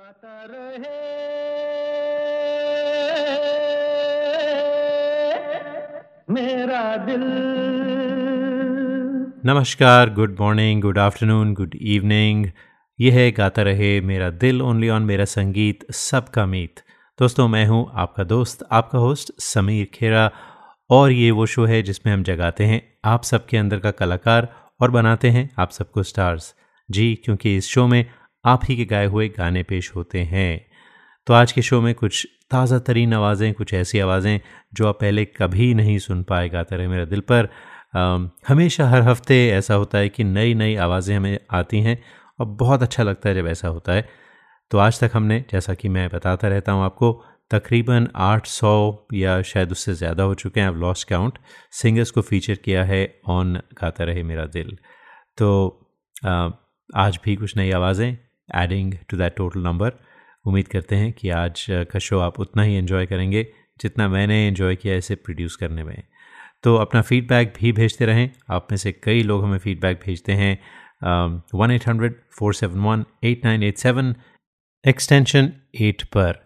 गाता रहे। मेरा दिल। नमस्कार good morning good afternoon good evening यह है गाता रहे, मेरा दिल ओनली ऑन मेरा संगीत सबका मीत। दोस्तों, मैं हूँ आपका दोस्त, आपका होस्ट समीर खेरा। और ये वो शो है जिसमें हम जगाते हैं आप सबके अंदर का कलाकार और बनाते हैं आप सबको स्टार्स जी, क्योंकि इस शो में आप ही के गाए हुए गाने पेश होते हैं। तो आज के शो में कुछ ताज़ा तरीन आवाज़ें कुछ ऐसी आवाज़ें जो आप पहले कभी नहीं सुन पाए गाते रहे मेरे दिल पर। आ, हमेशा हर हफ़्ते ऐसा होता है कि नई नई आवाज़ें हमें आती हैं और बहुत अच्छा लगता है जब ऐसा होता है। तो आज तक हमने जैसा कि मैं बताता रहता हूँ आपको तकरीबन 800 या शायद उससे ज़्यादा हो चुके हैं अब लॉस्ट काउंट सिंगर्स को फीचर किया है ऑन गाता रहे मेरा दिल। तो आ, आज भी कुछ नई आवाज़ें adding to that total number उम्मीद करते हैं कि आज का शो आप उतना ही इन्जॉय करेंगे जितना मैंने इन्जॉय किया इसे प्रोड्यूस करने में। तो अपना फीडबैक भी भेजते रहें। आप में से कई लोग हमें फीडबैक भेजते हैं। One eight hundred four seven one eight nine eight seven extension eight पर।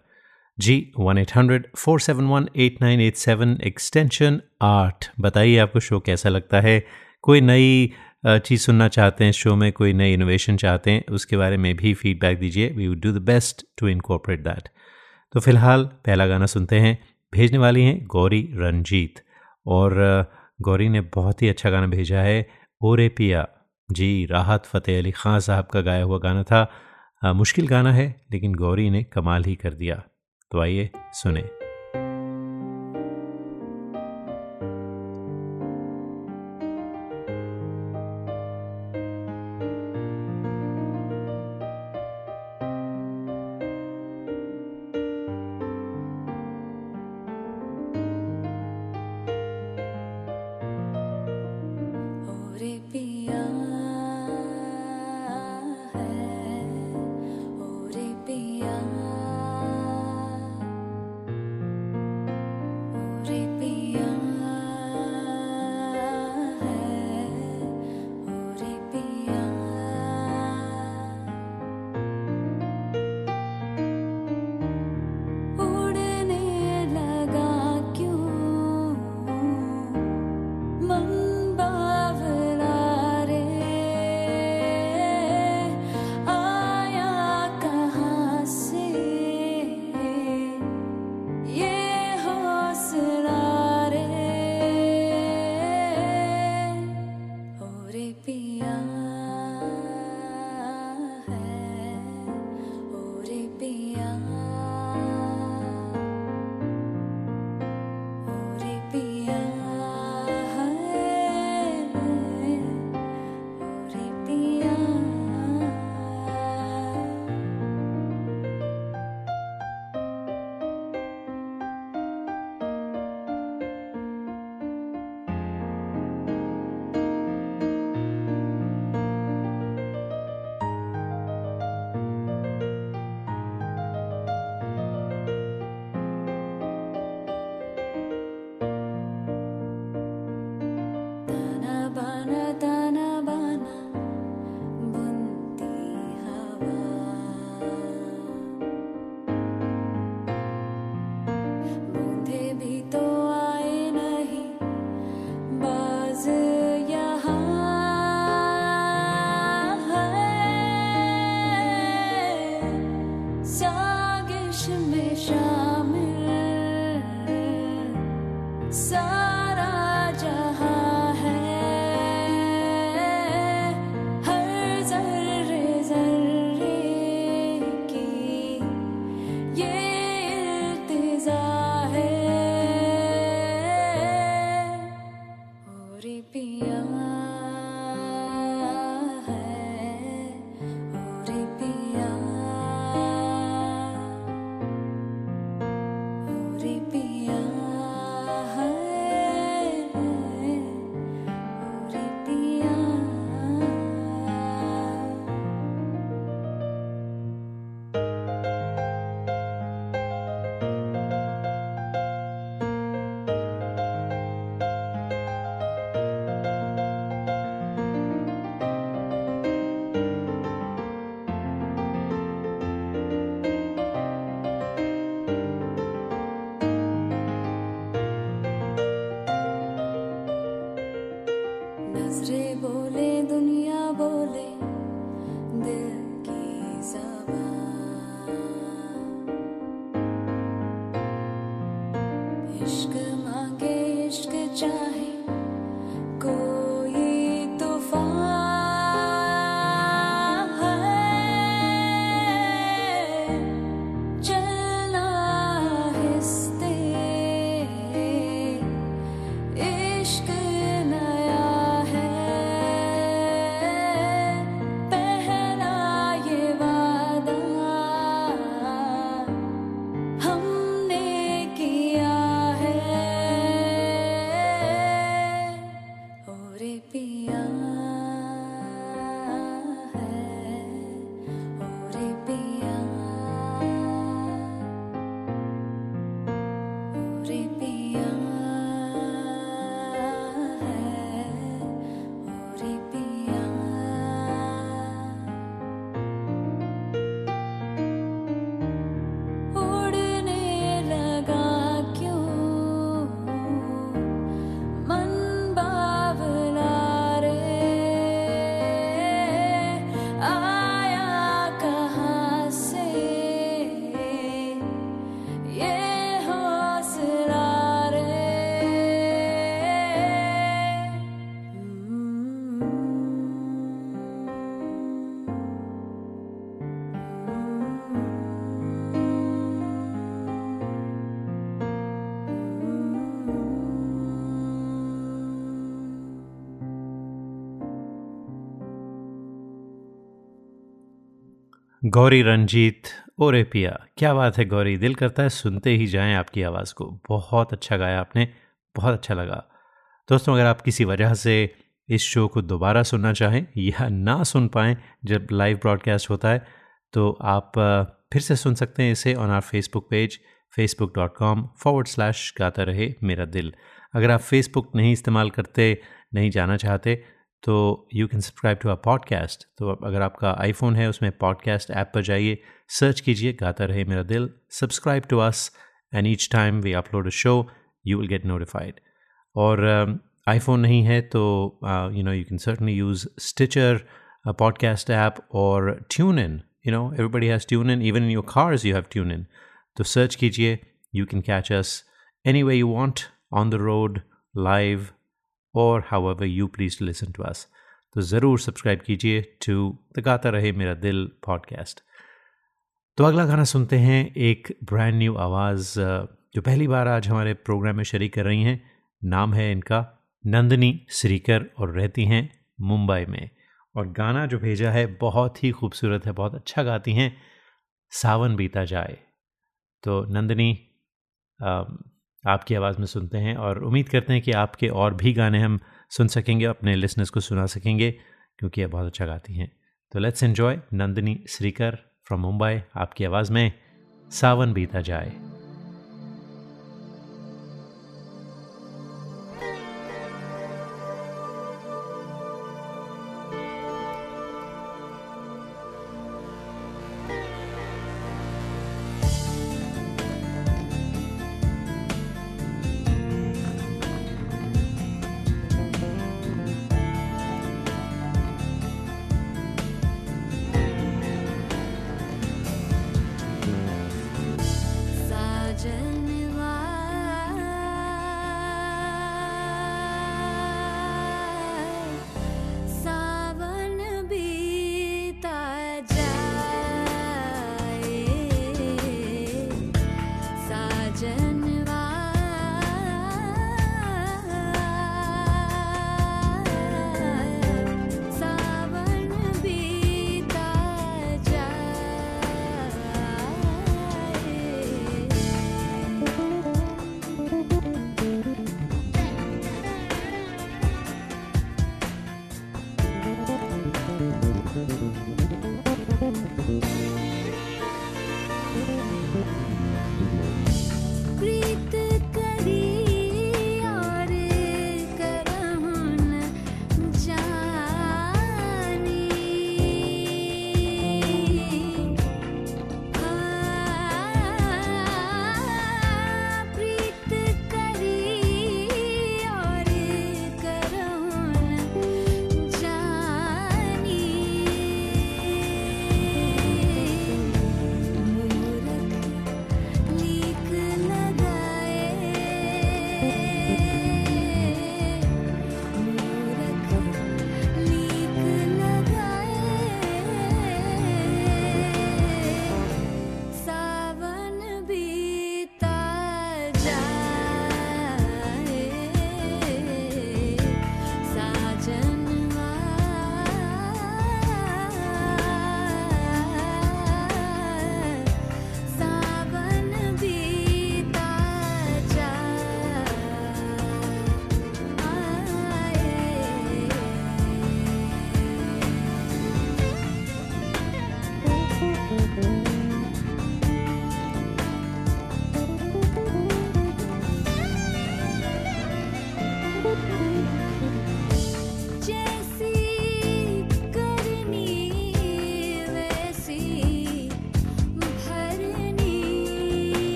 जी one eight hundred four seven one eight nine eight seven extension आठ। बताइए आपको शो कैसा लगता है? कोई नई चीज़ सुनना चाहते हैं शो में कोई नई इनोवेशन चाहते हैं उसके बारे में भी फीडबैक दीजिए। We would do the best to incorporate that तो फ़िलहाल पहला गाना सुनते हैं भेजने वाली हैं गौरी रंजीत। और गौरी ने बहुत ही अच्छा गाना भेजा है ओरे पिया। जी राहत फ़तेह अली ख़ान साहब का गाया हुआ गाना था। आ, मुश्किल गाना है लेकिन गौरी ने कमाल ही कर दिया। तो आइए सुने। गौरी रंजीत, ओरे पिया, क्या बात है गौरी? दिल करता है सुनते ही जाएँ आपकी आवाज़ को। बहुत अच्छा गाया आपने, बहुत अच्छा लगा। दोस्तों, अगर आप किसी वजह से इस शो को दोबारा सुनना चाहें या ना सुन पाएँ, जब लाइव ब्रॉडकास्ट होता है तो आप फिर से सुन सकते हैं इसे on our Facebook page Facebook dot com forward slash Gaata Rahe Mera दिल। अगर आप फेसबुक नहीं इस्तेमाल करते, नहीं जाना चाहते तो you can subscribe to a podcast तो अगर आपका आईफोन है उसमें पॉडकास्ट ऐप पर जाइए सर्च कीजिए Gaata Rahe Mera Dil subscribe to us and each time we upload a show you will get notified और आईफोन uh, नहीं है तो you know you can certainly use Stitcher podcast app और tune in you know everybody has tune in even in your cars you have tune in तो search कीजिए you can catch us any way you want on the road live और however you please to listen to us तो ज़रूर subscribe कीजिए to the गाता रहे मेरा दिल पॉडकास्ट तो अगला गाना सुनते हैं, एक ब्रांड न्यू आवाज़ जो पहली बार आज हमारे प्रोग्राम में शरीक कर रही हैं। नाम है इनका नंदनी श्रीकर और रहती हैं मुंबई में। और गाना जो भेजा है बहुत ही खूबसूरत है, बहुत अच्छा गाती हैं, सावन बीता जाए। तो नंदनी आपकी आवाज़ में सुनते हैं और उम्मीद करते हैं कि आपके और भी गाने हम सुन सकेंगे, अपने लिसनर्स को सुना सकेंगे, क्योंकि ये बहुत अच्छा गाती हैं। तो let's enjoy Nandini Shrikar from Mumbai. आपकी आवाज़ में सावन बीता जाए।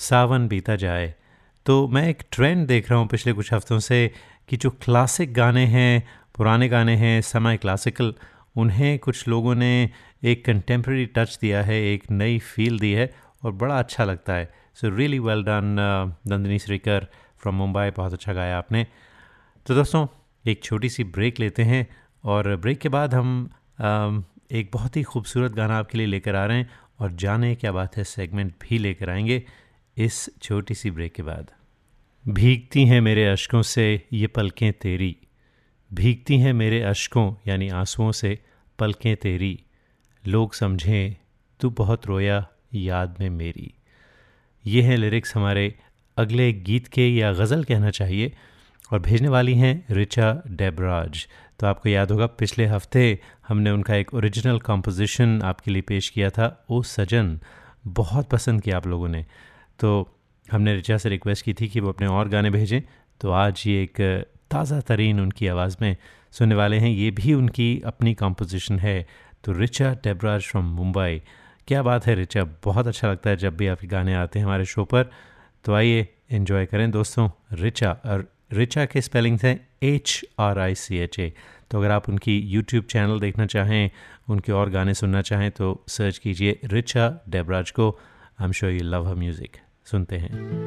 सावन बीता जाए। तो मैं एक ट्रेंड देख रहा हूँ पिछले कुछ हफ्तों से कि जो क्लासिक गाने हैं पुराने गाने हैं समय क्लासिकल उन्हें कुछ लोगों ने एक कंटेम्प्रेरी टच दिया है एक नई फील दी है और बड़ा अच्छा लगता है। So really well done Nandini Shrikar from Mumbai बहुत अच्छा गाया आपने। तो दोस्तों एक छोटी सी ब्रेक लेते हैं और ब्रेक के बाद हम um, एक बहुत ही खूबसूरत गाना आपके लिए लेकर आ रहे हैं और जाने क्या बात है सेगमेंट भी लेकर आएँगे। इस छोटी सी ब्रेक के बाद। भीगती हैं मेरे अशकों से ये पलकें तेरी। भीगती हैं मेरे अशकों, यानी आंसुओं से पलकें तेरी। लोग समझें, तू बहुत रोया, याद में मेरी। ये हैं लिरिक्स हमारे अगले गीत के या गज़ल कहना चाहिए, और भेजने वाली हैं रिचा डेबराज। तो आपको याद होगा, पिछले हफ़्ते हमने उनका एक ओरिजिनल कंपोजिशन आपके लिए पेश किया था, ओ सजन। बहुत पसंद किया आप लोगों ने। तो हमने रिचा से रिक्वेस्ट की थी कि वो अपने और गाने भेजें। तो आज ये एक ताज़ा तरीन उनकी आवाज़ में सुनने वाले हैं। ये भी उनकी अपनी कंपोजिशन है। तो रिचा डेबराज फ्रॉम मुंबई। क्या बात है रिचा, बहुत अच्छा लगता है जब भी आपके गाने आते हैं हमारे शो पर। तो आइए इन्जॉय करें दोस्तों, रिचा और रिचा के स्पेलिंग्स हैं H R I C H A तो अगर आप उनकी यूट्यूब चैनल देखना चाहें, उनके और गाने सुनना चाहें तो सर्च कीजिए रिचा डेबराज को। I am sure you love her music सुनते हैं।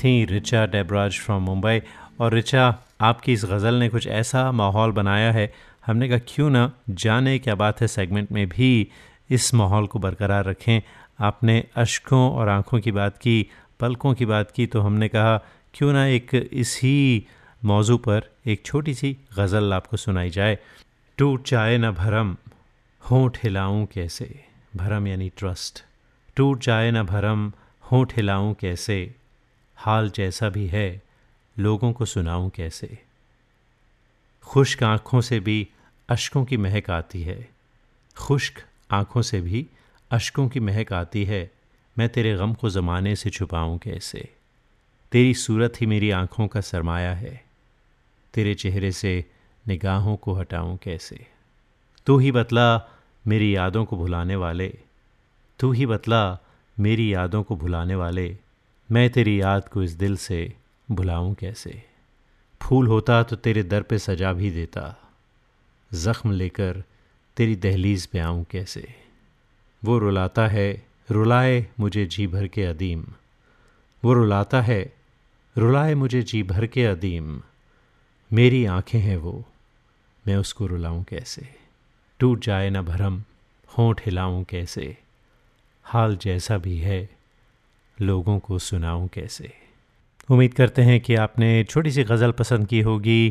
थी रिचा डेबराज फ्रॉम मुंबई। और रिचा, आपकी इस गज़ल ने कुछ ऐसा माहौल बनाया है, हमने कहा, क्यों ना जाने क्या बात है सेगमेंट में भी इस माहौल को बरकरार रखें। आपने अशकों और आँखों की बात की, पलकों की बात की तो हमने कहा, क्यों ना एक इसी मौजू पर एक छोटी सी गज़ल आपको सुनाई जाए। टूट जाए न भरम, होंठ हिलाऊं कैसे? भरम यानी ट्रस्ट टूट जाए न भरम, होंठ हिलाऊं कैसे? हाल जैसा भी है, लोगों को सुनाऊं कैसे? खुश्क आँखों से भी अशकों की महक आती है। खुश्क आँखों से भी अशकों की महक आती है। मैं तेरे गम को ज़माने से छुपाऊं कैसे? तेरी सूरत ही मेरी आँखों का सरमाया है। तेरे चेहरे से निगाहों को हटाऊं कैसे? तू ही बतला मेरी यादों को भुलाने वाले। तू ही बतला मेरी यादों को भुलाने वाले। मैं तेरी याद को इस दिल से भुलाऊं कैसे? फूल होता तो तेरे दर पे सजा भी देता। ज़ख्म लेकर तेरी दहलीज पे आऊँ कैसे? वो रुलाता है, रुलाए मुझे जी भर के अदीम। वो रुलाता है, रुलाए मुझे जी भर के अदीम। मेरी आँखें हैं वो, मैं उसको रुलाऊं कैसे? टूट जाए ना भरम, होंठ हिलाऊं कैसे? हाल जैसा भी है लोगों को सुनाऊं कैसे? उम्मीद करते हैं कि आपने छोटी सी गज़ल पसंद की होगी।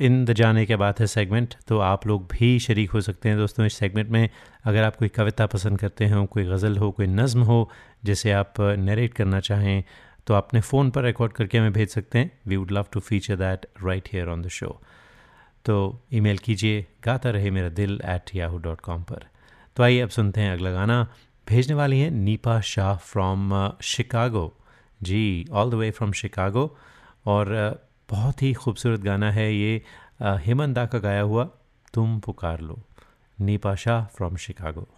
इन द जाने के बाद है सेगमेंट तो आप लोग भी शरीक हो सकते हैं दोस्तों इस सेगमेंट में। अगर आप कोई कविता पसंद करते हो, कोई गज़ल हो, कोई नज़म हो, जिसे आप नरेट करना चाहें तो आपने फ़ोन पर रिकॉर्ड करके हमें भेज सकते हैं। We would love to feature that right here on the show तो ईमेल कीजिए, गाता रहे मेरा दिल एट याहू डॉट कॉम पर। तो आइए अब सुनते हैं अगला गाना। भेजने वाली हैं Neepa Shah from Chicago. Ji all the way from Chicago. और uh, बहुत ही खूबसूरत गाना है ये। Uh, हेमंदा का गाया हुआ तुम पुकार लो। Neepa Shah from Chicago.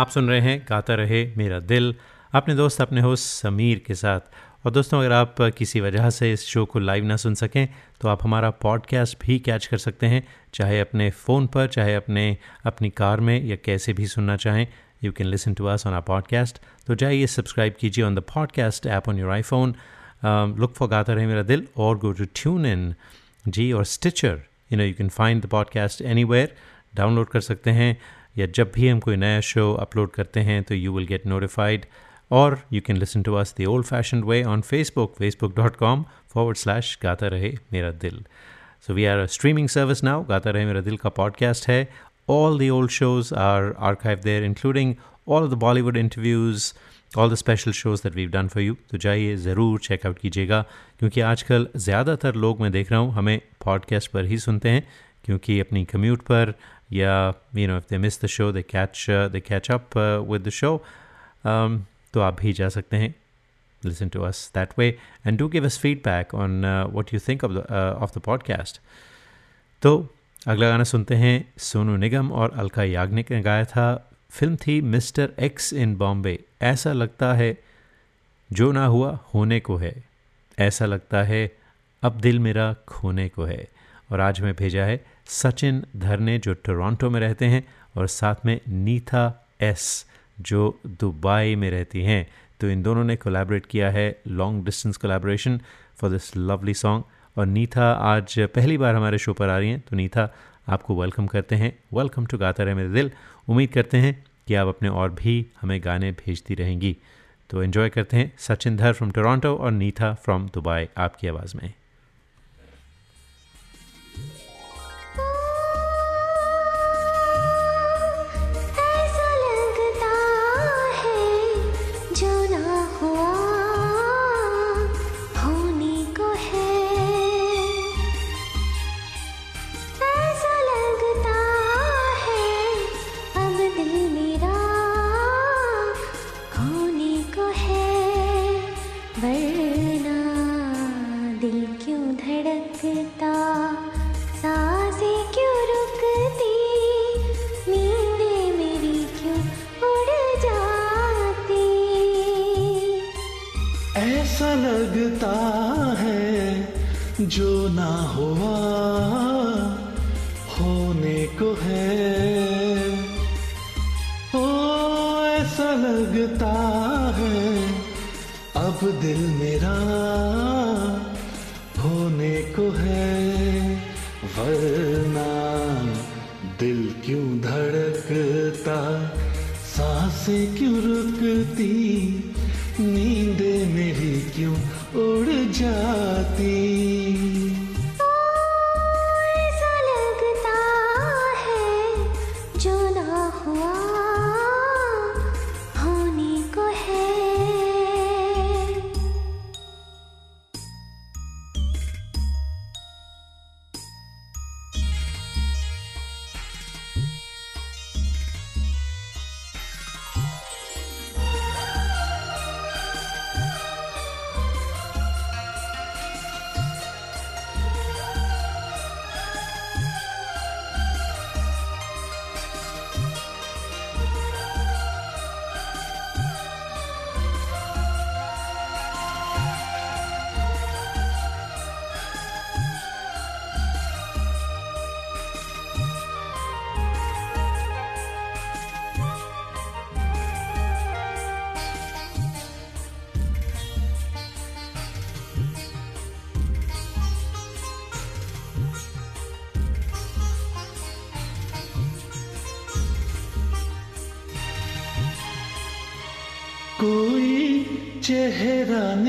आप सुन रहे हैं गाता रहे मेरा दिल। अपने दोस्त, अपने होस्ट समीर के साथ। और दोस्तों, अगर आप किसी वजह से इस शो को लाइव ना सुन सकें तो आप हमारा पॉडकास्ट भी कैच कर सकते हैं, चाहे अपने फ़ोन पर, चाहे अपने, अपनी कार में, या कैसे भी सुनना चाहें। You can listen to us on our podcast तो जाइए सब्सक्राइब कीजिए on the podcast app on your iPhone look for Gaata Rahe Mera दिल और गो टू ट्यून इन जी, और Stitcher you know you can find the podcast any download कर सकते हैं। या जब भी हम कोई नया शो अपलोड करते हैं तो यू विल गेट नोटिफाइड और you can listen to us the old fashion way on Facebook Facebook dot com forward slash Gaata Rahe Mera Dil. So we are streaming service now Gaata Rahe Mera Dil का podcast है। All the old shows are archive there including all the Bollywood interviews all the special shows that we done for you तो जाइए, ज़रूर checkout कीजिएगा, क्योंकि आजकल ज़्यादातर लोग मैं देख रहा हूँ, हमें पॉडकास्ट पर ही सुनते हैं, क्योंकि अपनी कम्यूट पर या you know if they miss the show they catch they catch up with the show तो आप भी जा सकते हैं। Listen to us that way. And do give us feedback on uh, what you think of the uh, of the podcast. तो अगला गाना सुनते हैं सोनू निगम और अलका याग्निक ने गाया था फ़िल्म थी मिस्टर एक्स इन बॉम्बे। ऐसा लगता है जो ना हुआ होने को है। ऐसा लगता है अब दिल मेरा खोने को है। और आज मैं भेजा है सचिन धरने जो टोरंटो में रहते हैं और साथ में नीथा एस जो दुबई में रहती हैं। तो इन दोनों ने कोलैबोरेट किया है long distance collaboration for this lovely song और नीथा आज पहली बार हमारे शो पर आ रही हैं। तो नीथा, आपको वेलकम करते हैं। वेलकम टू गाता रहे मेरे दिल। उम्मीद करते हैं कि आप अपने और भी हमें गाने भेजती रहेंगी। तो एंजॉय करते हैं सचिन धर फ्रॉम टोरंटो और नीथा फ्रॉम दुबई आपकी आवाज़ में।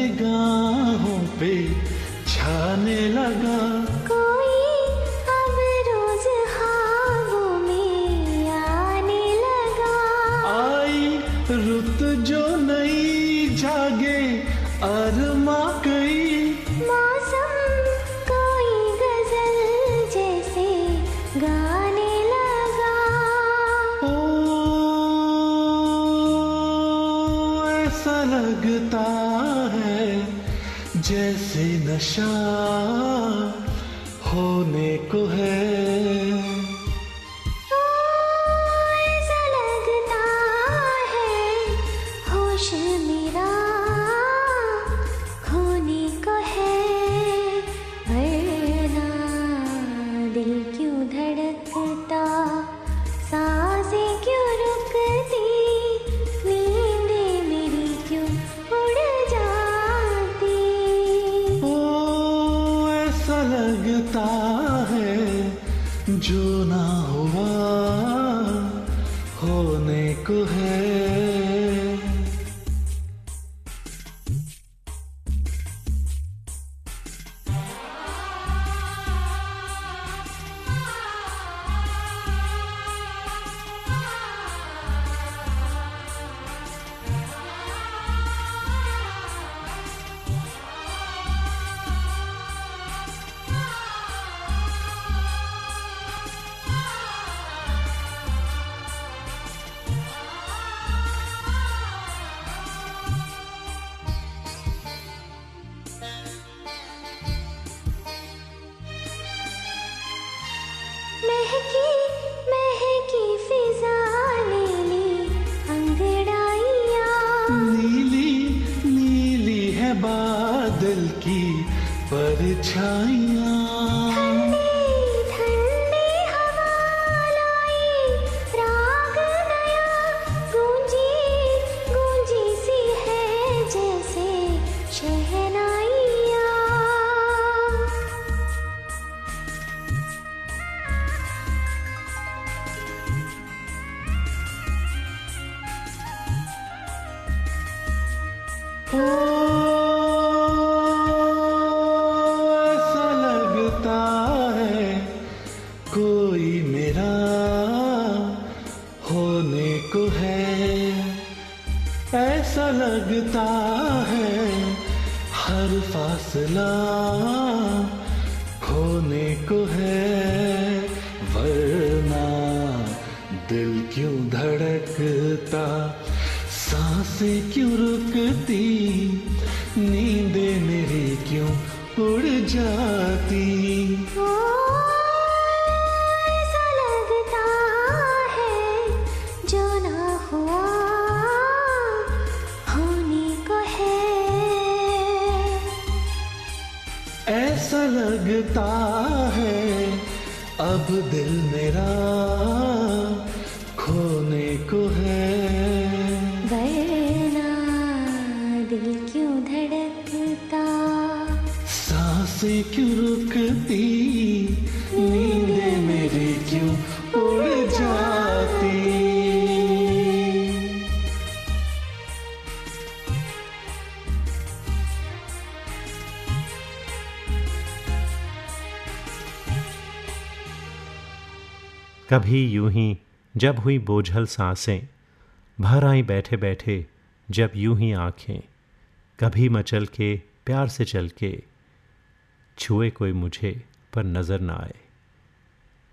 चेहरा ऐसा लगता है जैसे नशा होने को है। time. ऐसा लगता है अब दिल मेरा खोने को है। वरना दिल क्यों धड़कता? साँसें क्यों रुकती कभी यूँ ही जब हुई बोझल साँसें, भर आई बैठे बैठे जब यूँ ही आँखें, कभी मचल के प्यार से चल के छुए कोई मुझे पर नज़र ना आए।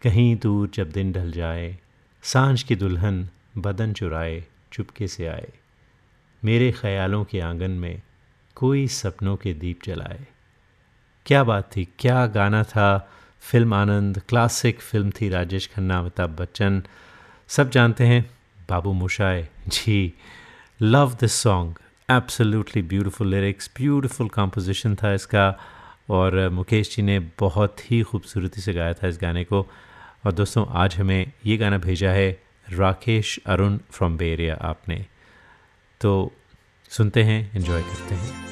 कहीं दूर जब दिन ढल जाए, साँझ की दुल्हन बदन चुराए, चुपके से आए। मेरे ख्यालों के आँगन में कोई सपनों के दीप जलाए। क्या बात थी, क्या गाना था फ़िल्म आनंद क्लासिक फ़िल्म थी राजेश खन्ना, अमिताभ बच्चन। सब जानते हैं, बाबू मोशाय जी love this song absolutely beautiful lyrics beautiful composition था इसका। और मुकेश जी ने बहुत ही खूबसूरती से गाया था इस गाने को। और दोस्तों, आज हमें ये गाना भेजा है राकेश अरुण फ्रॉम बेरिया आपने। तो सुनते हैं इन्जॉय करते हैं।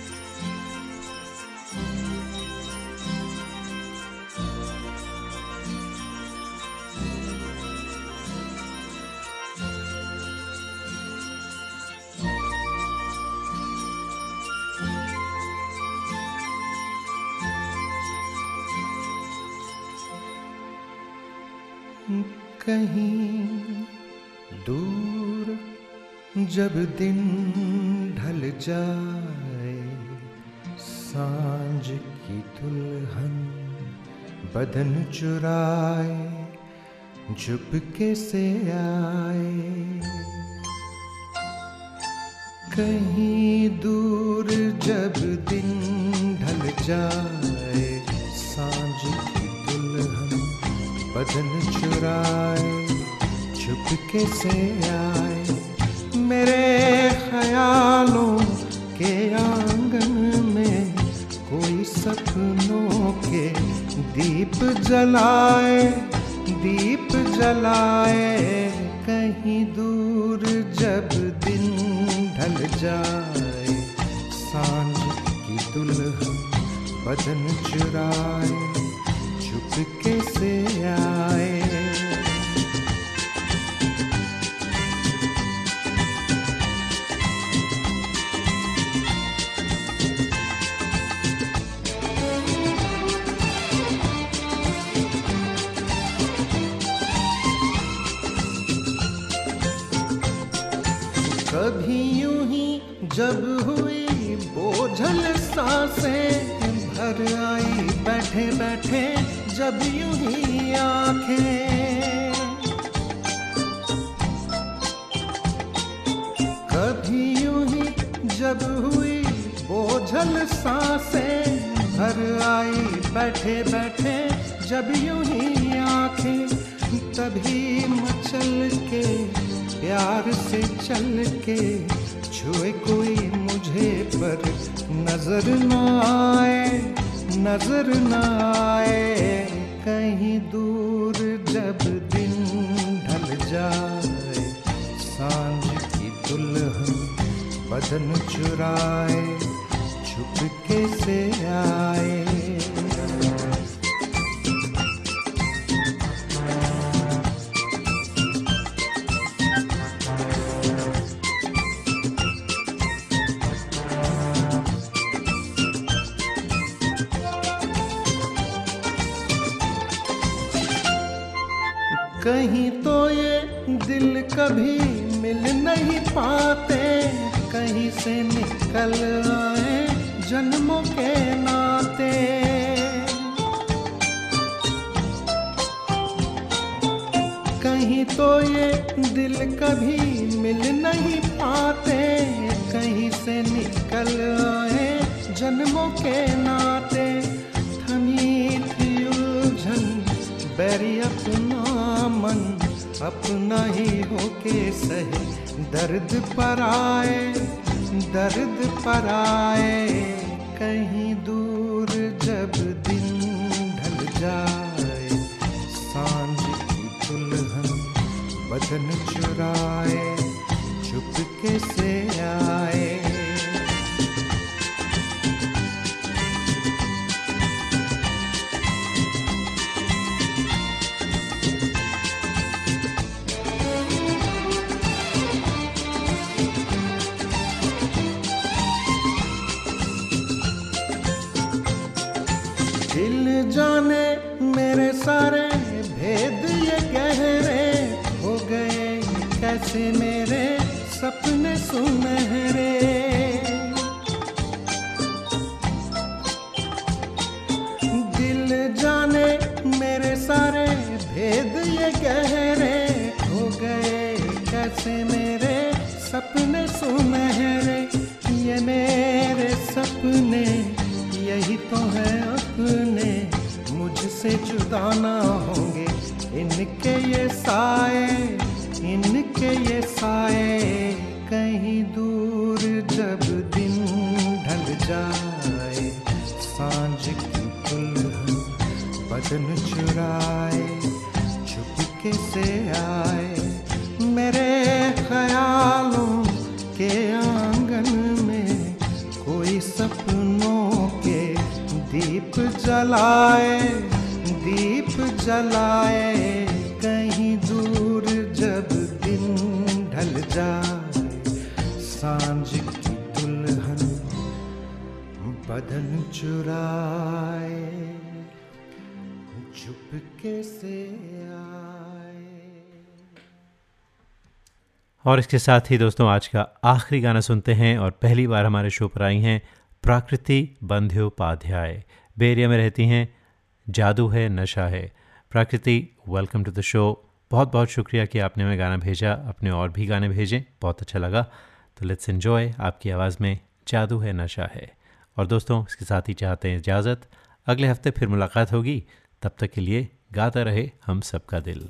चुराए, झुपके से आए। कहीं दूर जब दिन ढल जाए, साँझ की दुल्हन बदन चुराए, झुपके से आए जब हुई बोझल साँसें भर आई बैठे बैठे, जब यूँ ही आँखें। कभी यूँ ही जब हुई बोझल साँसें भर आई बैठे बैठे, जब यूँ ही आँखें, तभी मचल के, प्यार से चल के। नज़र न आए नज़र न आए। कहीं तो ये दिल कभी मिल नहीं पाते। कहीं से निकल आए जन्मों के नाते। कहीं तो ये दिल कभी मिल नहीं पाते। कहीं से निकल आए जन्मों के नाते। थमी थी उलझन बैरी अपना मन अपना ही होके सहे। दर्द पर आए, दर्द पर आए। कहीं दूर जब दिन ढल जाए, साँझ की दुल्हन बदन चुराए, चुपके से आए। और इसके साथ ही दोस्तों, आज का आखिरी गाना सुनते हैं और पहली बार हमारे शो पर आई हैं प्राकृति बंध्योपाध्याय। बेरिया में रहती हैं, जादू है, नशा है। Prakriti welcome to the show बहुत बहुत शुक्रिया कि आपने हमें गाना भेजा अपने और भी गाने भेजें, बहुत अच्छा लगा। तो लेट्स इन्जॉय आपकी आवाज़ में, जादू है, नशा है। और दोस्तों, इसके साथ ही चाहते हैं इजाज़त। अगले हफ़्ते फिर मुलाकात होगी। तब तक के लिए गाता रहे हम सबका दिल।